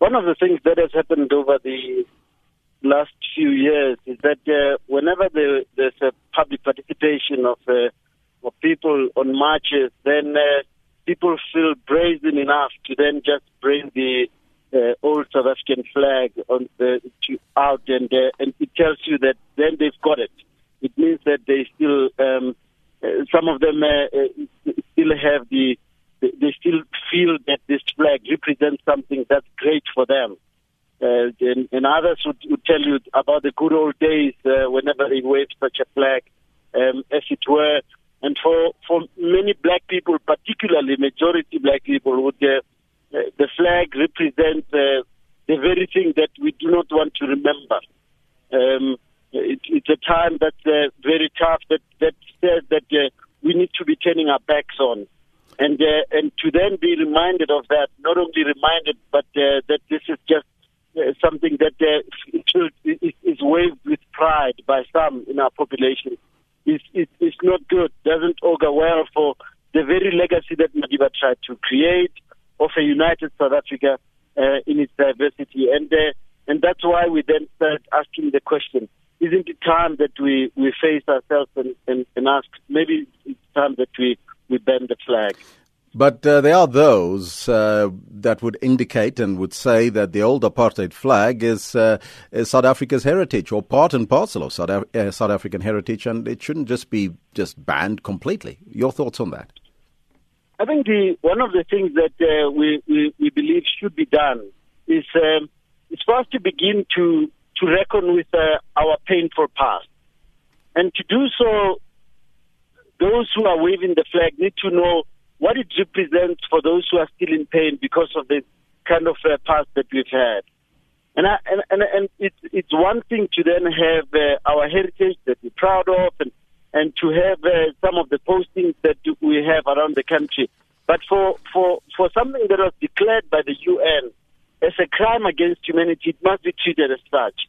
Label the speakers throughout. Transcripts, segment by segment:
Speaker 1: one of the things that has happened over the last few years is that uh, whenever there, there's a public participation of, uh, of people on marches, then uh, people feel brazen enough to then just bring the uh, old South African flag on the, to, out, and uh, and it tells you that then they've got it. It means that they still, um, uh, some of them still have the, they still feel that this flag represents something that's great for them. Uh, and, and, others would, would, tell you about the good old days uh, whenever they waved such a flag, um, as it were. And for, for many black people, particularly majority black people, would uh, uh the flag represent uh, the very thing that we do not want to remember. Um, it, it's a time that's uh, very tough that, that says that we need to be turning our backs on. And, and to then be reminded of that, not only reminded, but that this is just uh, something that uh, is, is waved with pride by some in our population is, is not good, doesn't augur well for the very legacy that Madiba tried to create of a united South Africa uh, in its diversity. And, uh, and that's why we then start asking the question, isn't it time that we, we face ourselves and, and, and ask, maybe it's time that we, we bend the flag?
Speaker 2: But uh, there are those uh, that would indicate and would say that the old apartheid flag is, uh, is South Africa's heritage or part and parcel of South, Af- uh, South African heritage, and it shouldn't just be just banned completely. Your thoughts on that?
Speaker 1: I think the, one of the things that uh, we, we, we, believe should be done is, um, is for us to begin to, to reckon with uh, our painful past. And to do so, those who are waving the flag need to know what it represents for those who are still in pain because of the kind of uh, past that we've had. And, I, and, and, and it's, it's one thing to then have uh, our heritage that we're proud of and, and to have uh, some of the postings that we have around the country. But for, for, for something that was declared by the UN as a crime against humanity, it must be treated as such.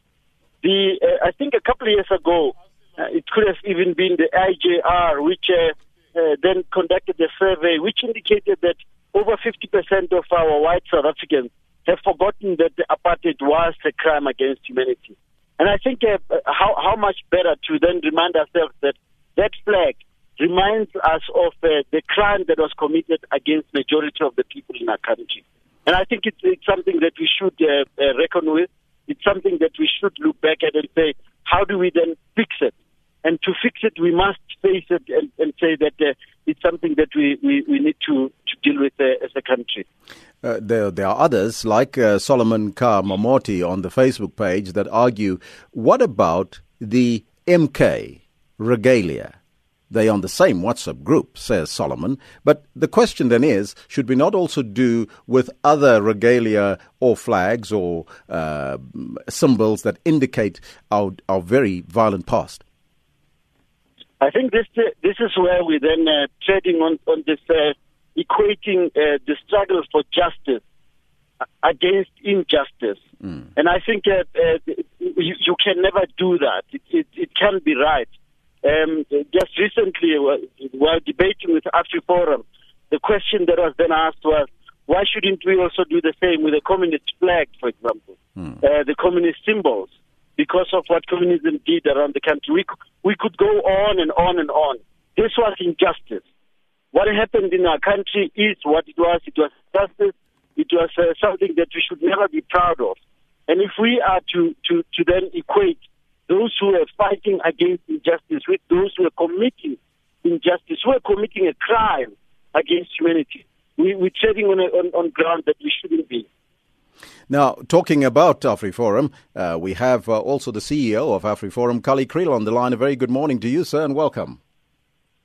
Speaker 1: The, uh, I think a couple of years ago, uh, it could have even been the IJR, which uh, uh, then conducted a survey which indicated that over 50% of our white South Africans have forgotten that the apartheid was a crime against humanity. And I think uh, how, how much better to then remind ourselves that that flag reminds us of uh, the crime that was committed against majority of the people in our country. And I think it's, it's something that we should uh, uh, reckon with. It's something that we should look back at and say, how do we then fix it? And to fix it, we must face it and, and say that uh, it's something that we, we, we need to, to deal with uh, as a country.
Speaker 2: Uh, there, there are others like uh, Solomon Kar Mamoti on the Facebook page that argue what about the MK regalia? They are on the same WhatsApp group, says Solomon. But the question then is should we not also do with other regalia or flags or uh, symbols that indicate our, our very violent past?
Speaker 1: I think this uh, this is where we then uh, treading on on this uh, equating uh, the struggle for justice against injustice, mm. and I think uh, uh, you, you, can never do that. It, it, it can't be right. Um, just recently, while debating with AfriForum, the question that was then asked was, why shouldn't we also do the same with the communist flag, for example, mm. the communist symbols? because of what communism did around the country. We, we could go on and on and on. This was injustice. What happened in our country is what it was. It was justice. It was uh, something that we should never be proud of. And if we are to, to, to then equate those who are fighting against injustice with those who are committing injustice, who are committing a crime against humanity, we, we're treading on, a, on, on ground that we shouldn't be.
Speaker 2: Now, talking about AfriForum, uh, we have uh, also the CEO of AfriForum, Kallie Kriel, on the line. A very good morning to you, sir, and welcome.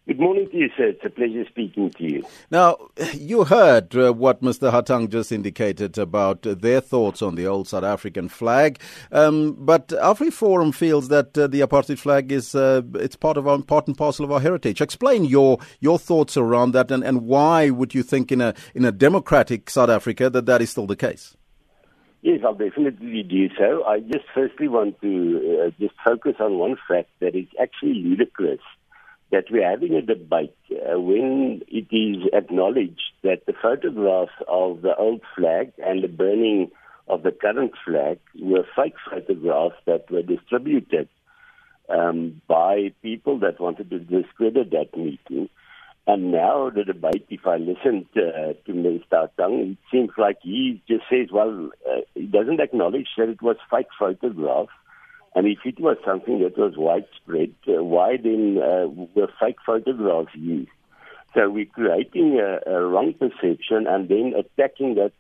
Speaker 3: Good morning to you, sir. It's a pleasure speaking to you.
Speaker 2: Now, you heard uh, what Mr. Hatang just indicated about uh, their thoughts on the old South African flag, um, but AfriForum feels that uh, the apartheid flag is uh, it's part of our important parcel of our heritage. Explain your your thoughts around that, and, and why would you think in a in a democratic South Africa that that is still the case?
Speaker 3: Yes, I'll definitely do so. I just firstly want to uh, just focus on one fact that is actually ludicrous that we're having a debate uh, when it is acknowledged that the photographs of the old flag and the burning of the current flag were fake photographs that were distributed um, by people that wanted to discredit that meeting. And now the debate, if I listened uh, to Mr. Tang, it seems like he just says, well, uh, he doesn't acknowledge that it was fake photographs. And if it was something that was widespread, uh, why then uh, were fake photographs used? So we're creating a, a wrong perception and then attacking that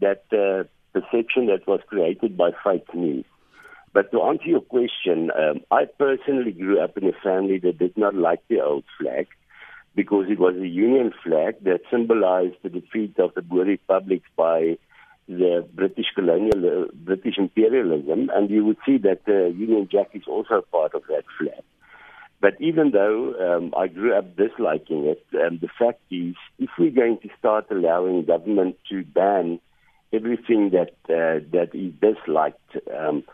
Speaker 3: that uh, perception that was created by fake news. But to answer your question, um, I personally grew up in a family that did not like the old flag because it was a Union flag that symbolized the defeat of the Boer republics by the British colonial, uh, British imperialism, and you would see that the Union Jack is also part of that flag. But even though um, I grew up disliking it, um, the fact is, if we're going to start allowing government to ban everything that uh, that is disliked, um,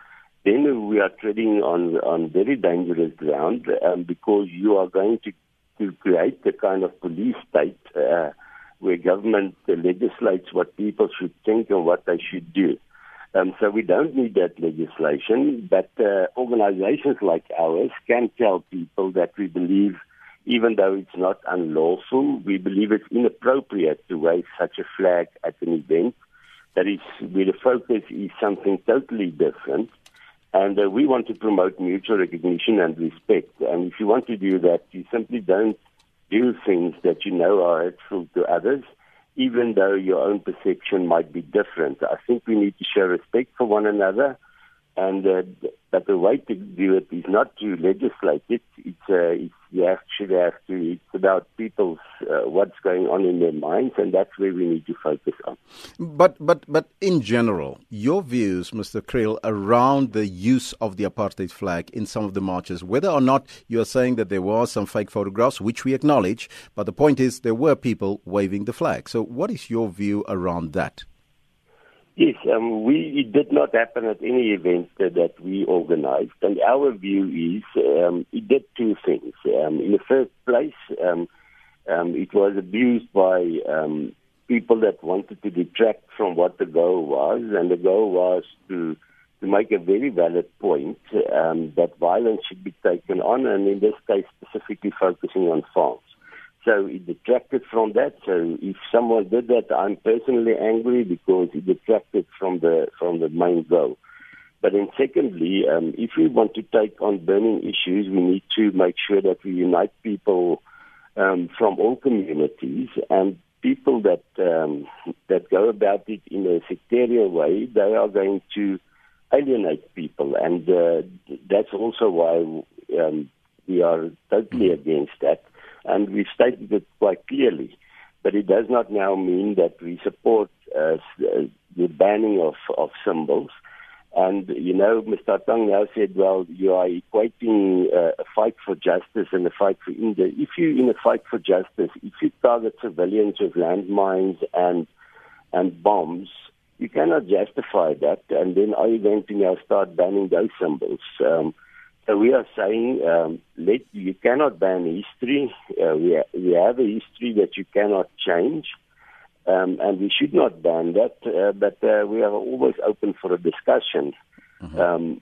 Speaker 3: then we are treading on on very dangerous ground um, because you are going to to create the kind of police state uh, where government legislates what people should think and what they should do. Um, so we don't need that legislation, but uh, organizations like ours can tell people that we believe, even though it's not unlawful, we believe it's inappropriate to wave such a flag at an event. That is, where the focus is something totally different. And uh, we want to promote mutual recognition and respect. And if you want to do that, you simply don't do things that you know are hurtful to others even though your own perception might be different. I think we need to show respect for one another, and uh, the way to do it is not to legislate it. It's, uh, it's you actually have to. It's about people's uh, what's going on in their minds, and that's where we need to focus on.
Speaker 2: But but but in general, your views, Mr. Kriel, around the use of the apartheid flag in some of the marches, whether or not you are saying that there were some fake photographs, which we acknowledge, but the point is there were people waving the flag. So, what is your view around that?
Speaker 3: Yes, um, we it did not happen at any event that we organized, and our view is um, it did two things. Um, in the first place, um, um, it was abused by um, people that wanted to detract from what the goal was, and the goal was to to make a very valid point um, that violence should be taken on, and in this case, specifically focusing on farms. So it detracted from that. So if someone did that, I'm personally angry because it detracted from the from the main goal. But then secondly, um, if we want to take on burning issues, we need to make sure that we unite people um, from all communities and people that um, that go about it in a sectarian way. They are going to alienate people, and uh, that's also why um, we are totally against that and we've stated it quite clearly. But it does not now mean that we support uh, the banning of, of symbols. And, you know, Mr. Tang now said, well, you are equating uh, a fight for justice and a fight for India. If you in a fight for justice, if you target civilians with landmines and, and bombs, you cannot justify that. And then are you going to now start banning those symbols? Um, so we are saying um, let, you cannot ban history. Uh, we, ha- we have a history that you cannot change, um, and we should not ban that. Uh, but uh, we are always open for a discussion. Mm-hmm. Um,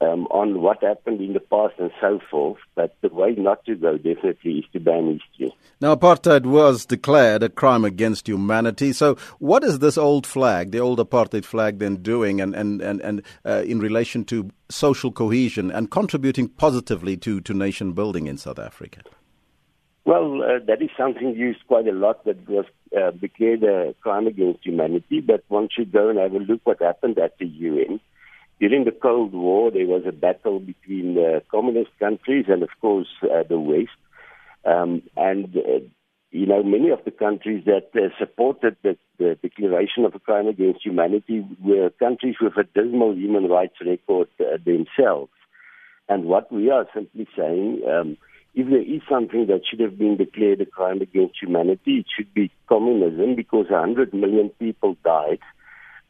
Speaker 3: um, on what happened in the past and so forth. But the way not to go definitely is to ban history.
Speaker 2: Now, apartheid was declared a crime against humanity. So, what is this old flag, the old apartheid flag, then doing, and and and, and uh, in relation to social cohesion and contributing positively to to nation building in South Africa?
Speaker 3: Well, uh, that is something used quite a lot that was uh, declared a crime against humanity, but one should go and have a look what happened at the UN. During the Cold War, there was a battle between the communist countries and, of course, uh, the West. Um, and, uh, you know, many of the countries that uh, supported the, the declaration of a crime against humanity were countries with a dismal human rights record uh, themselves. And what we are simply saying, um, if there is something that should have been declared a crime against humanity, it should be communism because 100 million people died.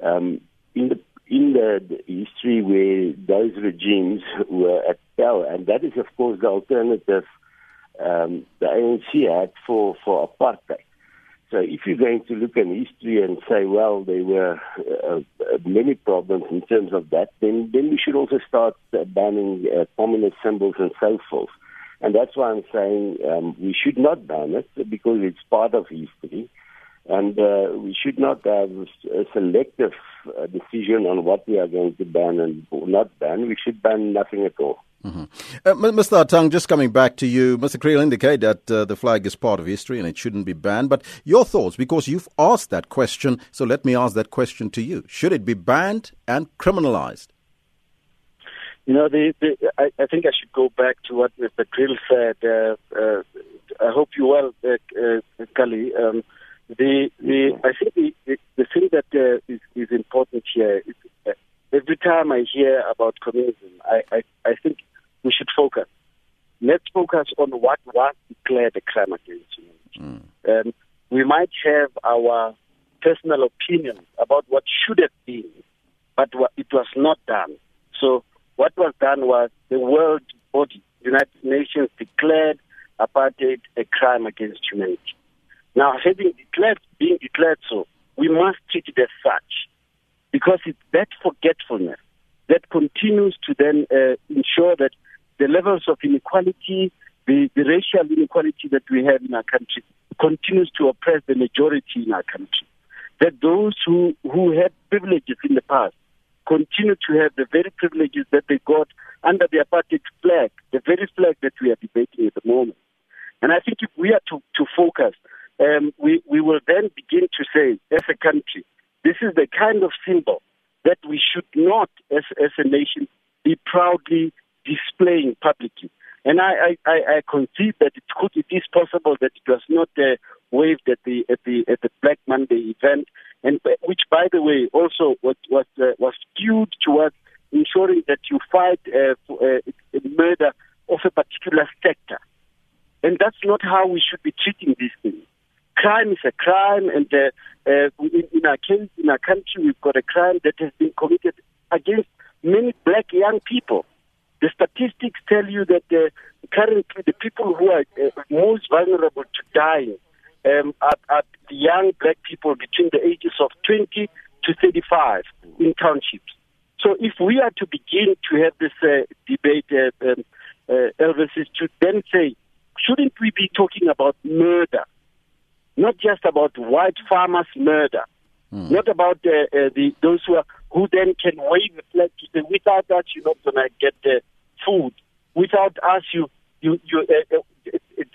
Speaker 3: Um, in the in the, the history where those regimes were at power, and that is, of course, the alternative um, the ANC had for, for apartheid. So if you're going to look at history and say, well, there were uh, uh, many problems in terms of that, then then we should also start banning uh, communist symbols and so forth. And that's why I'm saying um, we should not ban it because it's part of history. And uh, we should not have a selective uh, decision on what we are going to ban and not ban. We should ban nothing at all.
Speaker 2: Mm-hmm. Uh, Mr. Hatang, just coming back to you, Mr. Kriel indicated that uh, the flag is part of history and it shouldn't be banned. But your thoughts, because you've asked that question, so let me ask that question to you. Should it be banned and criminalized?
Speaker 1: You know, the, the, I, I, think I should go back to what Mr. Kriel said. Uh, uh, I hope you're well, uh, uh Kallie. Um, the, the, I think the, the, the thing that uh, is, is important here is every time I hear about communism, I, I, I think we should focus. Let's focus on what was declared a crime against humanity. Mm. Um, we might have our personal opinions about what should have been, but it was not done. So what was done was the world body, the United Nations, declared apartheid a crime against humanity. Now, having declared, being declared so, we must treat it as such, because it's that forgetfulness that continues to then uh, ensure that the levels of inequality, the, the racial inequality that we have in our country, continues to oppress the majority in our country. That those who, who had privileges in the past continue to have the very privileges that they got under the apartheid flag, the very flag that we are debating at the moment. And I think if we are to, to focus, um, we, we will then begin to say, as a country, this is the kind of symbol that we should not, as, as a nation, be proudly displaying publicly. And I, I, I concede that it could, it is possible that it was not uh, waved at the at the at the Black Monday event, and which, by the way, also was was, uh, was skewed towards ensuring that you fight uh, for, uh, murder of a particular sector, and that's not how we should be treating these things. Crime is a crime, and uh, uh, in, in our case, in our country, we've got a crime that has been committed against many black young people. The statistics tell you that uh, currently the people who are uh, most vulnerable to dying um, are, are young black people between the ages of 20 to 35 in townships. So if we are to begin to have this uh, debate, uh, um, uh, Elvis, is to then say, shouldn't we be talking about murder? Not just about white farmers' murder, mm. not about uh, uh, the those who are, who then can wave the flag. to say, Without that, you're not gonna get uh, food. Without us, you you you. Uh, uh,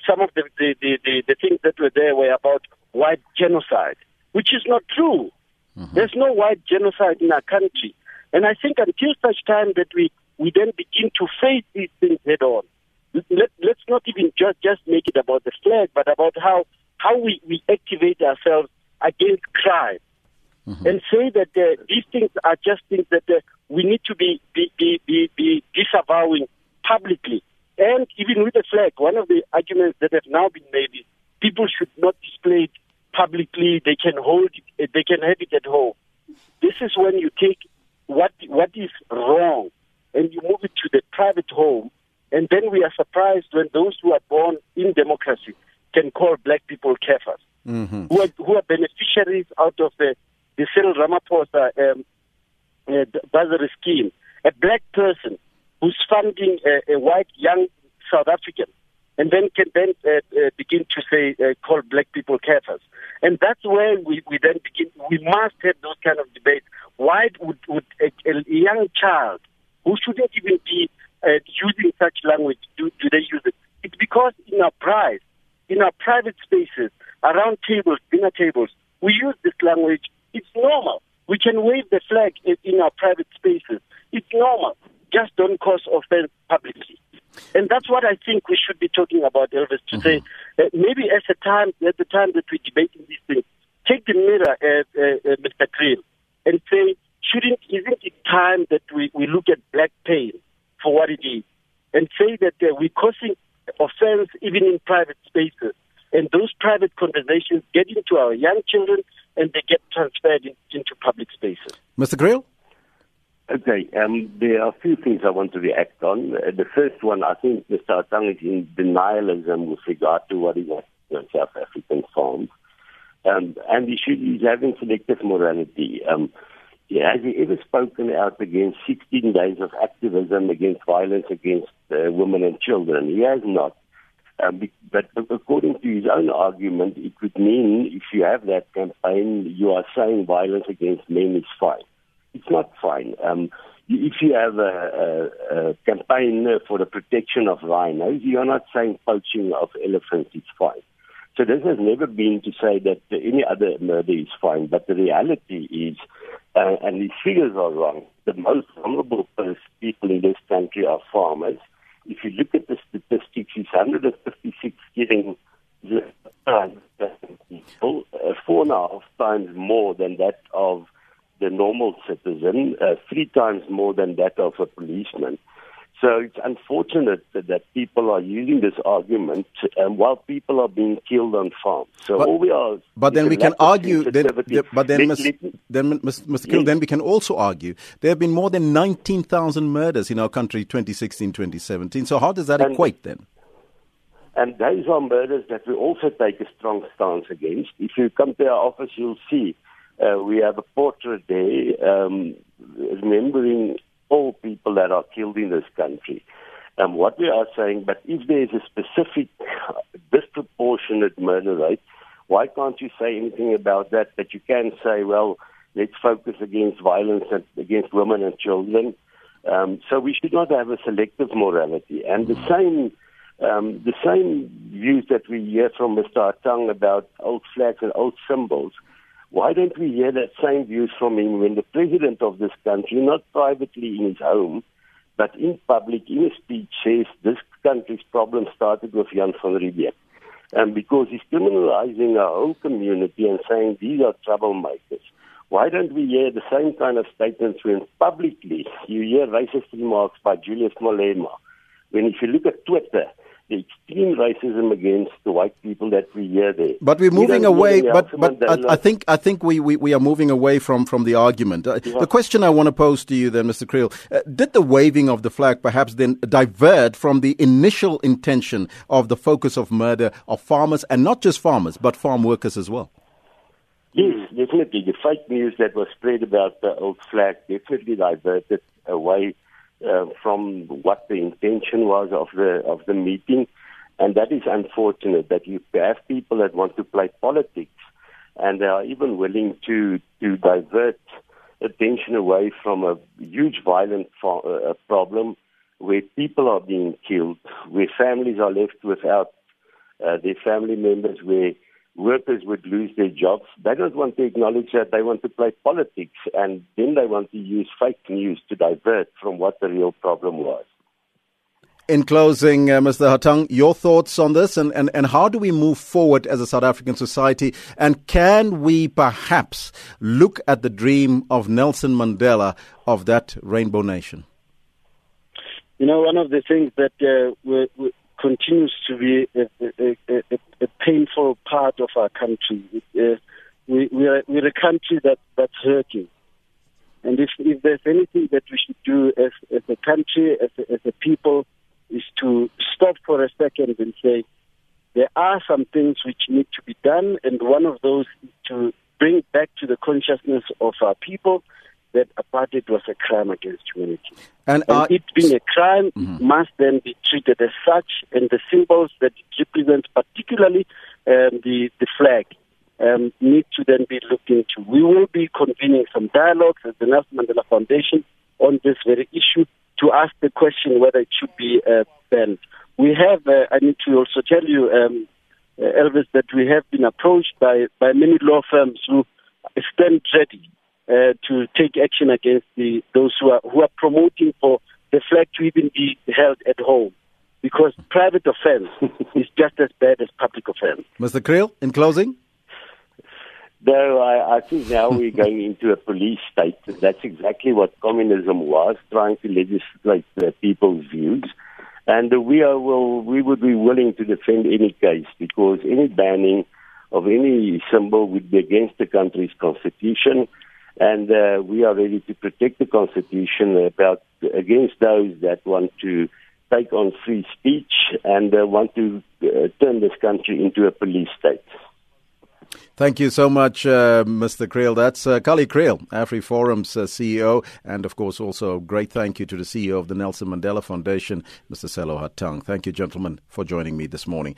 Speaker 1: some of the the, the the, the things that were there were about white genocide, which is not true. Mm-hmm. There's no white genocide in our country, and I think until such time that we we then begin to face these things head on. Let, let's not even just just make it about the flag, but about how how we, we activate ourselves against crime. Mm-hmm. and say that uh, these things are just things that uh, we need to be, be, be, be, be disavowing publicly. And even with the flag, one of the arguments that have now been made is people should not display it publicly. They can hold it, they can have it at home. This is when you take what what is wrong and you move it to the private home, and then we are surprised when those who are born in democracy can call black people kafirs, mm-hmm. who, are, who are beneficiaries out of the the Cyril Ramaphosa um, uh, bursary scheme, a black person who's funding a, a, white young South African, and then can then uh, uh, begin to say uh, call black people kafirs, and that's where we, we then begin. We must have those kind of debates. Why would, would a, a young child who shouldn't even be uh, using such language do, do they use it? It's because in our pride, in our private spaces, around tables, dinner tables, we use this language it's normal. We can wave the flag in our private spaces. It's normal. Just don't cause offense publicly. And that's what I think we should be talking about, Elvis, to mm-hmm. say uh, maybe at the time at the time that we're debating these things, take the mirror, uh, uh, uh Mr. Kriel, and say, shouldn't isn't it time that we, we look at black pain for what it is, and say that uh, we're causing offense even in private spaces, and those private conversations get into our young children and they get transferred in, into public spaces.
Speaker 2: Mr. Kriel?
Speaker 3: Okay, um, there are a few things I want to react on. Uh, the first one, I think Mr. Hatang is in denialism with regard to what he wants in South African farms. Um, and he should, he's having selective morality. Um, yeah, has he ever spoken out against 16 days of activism against violence against uh, women and children? He has not. Um, but according to his own argument, it would mean if you have that campaign, you are saying violence against men is fine. It's not fine. Um, if you have a, a, a campaign for the protection of rhinos, you are not saying poaching of elephants is fine. So this has never been to say that any other murder is fine, but the reality is, uh, and these figures are wrong, the most vulnerable people in this country are farmers. If you look at the statistics, it's 156 killing people, uh, four and a half times more than that of the normal citizen, uh, three times more than that of a policeman. So it's unfortunate that, that people are using this argument um, while people are being killed on farms. So
Speaker 2: but,
Speaker 3: all we are.
Speaker 2: But then we can argue. Then, but then, let, then Mr. Kriel, yes. then we can also argue there have been more than 19,000 murders in our country 2016, 2017. So how does that and, equate then?
Speaker 3: And those are murders that we also take a strong stance against. If you come to our office, you'll see uh, we have a portrait there um, remembering all people that are killed in this country. And what we are saying, but if there is a specific disproportionate murder rate, why can't you say anything about that? That you can say, well, let's focus against violence against women and children. Um, so we should not have a selective morality. And the same, um, the same views that we hear from Mr. Hatang about old flags and old symbols why don't we hear that same views from him when the president of this country, not privately in his home, but in public, in a speech, says this country's problem started with Jan van Riebeeck. And because he's criminalizing our whole community and saying these are troublemakers. Why don't we hear the same kind of statements when publicly you hear racist remarks by Julius Malema? When if you look at Twitter, the extreme racism against the white people that we hear there.
Speaker 2: But we're moving we away. But, but I, I, think I think we, we, we are moving away from, from the argument. Uh, yeah. The question I want to pose to you then, Mr. Kriel, uh, did the waving of the flag perhaps then divert from the initial intention of the focus of murder of farmers and not just farmers but farm workers as well?
Speaker 3: Yes, definitely. The fake news that was spread about the old flag definitely diverted away uh, from what the intention was of the of the meeting, and that is unfortunate that you have people that want to play politics, and they are even willing to to divert attention away from a huge violent fo- uh, problem where people are being killed, where families are left without uh, their family members, where workers would lose their jobs. They don't want to acknowledge that they want to play politics, and then they want to use fake news to divert from what the real problem was.
Speaker 2: In closing, uh, Mr. Hatang, your thoughts on this and, and, and how do we move forward as a South African society? And can we perhaps look at the dream of Nelson Mandela of that rainbow nation?
Speaker 1: You know, one of the things that uh, we, we, continues to be a, a, a, a painful part of our country. Uh, we, we are, we're a country that, that's hurting. And if, if there's anything that we should do as, as a country, as a, as a people, is to stop for a second and say, there are some things which need to be done, and one of those is to bring back to the consciousness of our people that apartheid was a crime against humanity. And, and uh, it being a crime mm-hmm. must then be treated as such, and the symbols that it represents, particularly um, the, the flag, um, need to then be looked into. We will be convening some dialogues at the Nelson Mandela Foundation on this very issue to ask the question whether it should be uh, banned. We have, uh, I need to also tell you, um, uh, Elvis, that we have been approached by, by many law firms who stand ready uh, to take action against the, those who are, who are promoting for the flag to even be held at home. Because private offense is just as bad as public offense.
Speaker 2: Mr. Kriel, in closing?
Speaker 3: No, I, I think now we're going into a police state. That's exactly what communism was, trying to legislate the people's views. And we are will we would be willing to defend any case because any banning of any symbol would be against the country's constitution and uh, we are ready to protect the Constitution about against those that want to take on free speech and uh, want to uh, turn this country into a police state.
Speaker 2: Thank you so much, uh, Mr. Kriel. That's uh, Kallie Kriel, AfriForum's uh, CEO, and of course also a great thank you to the CEO of the Nelson Mandela Foundation, Mr. Sello Hatang. Thank you, gentlemen, for joining me this morning.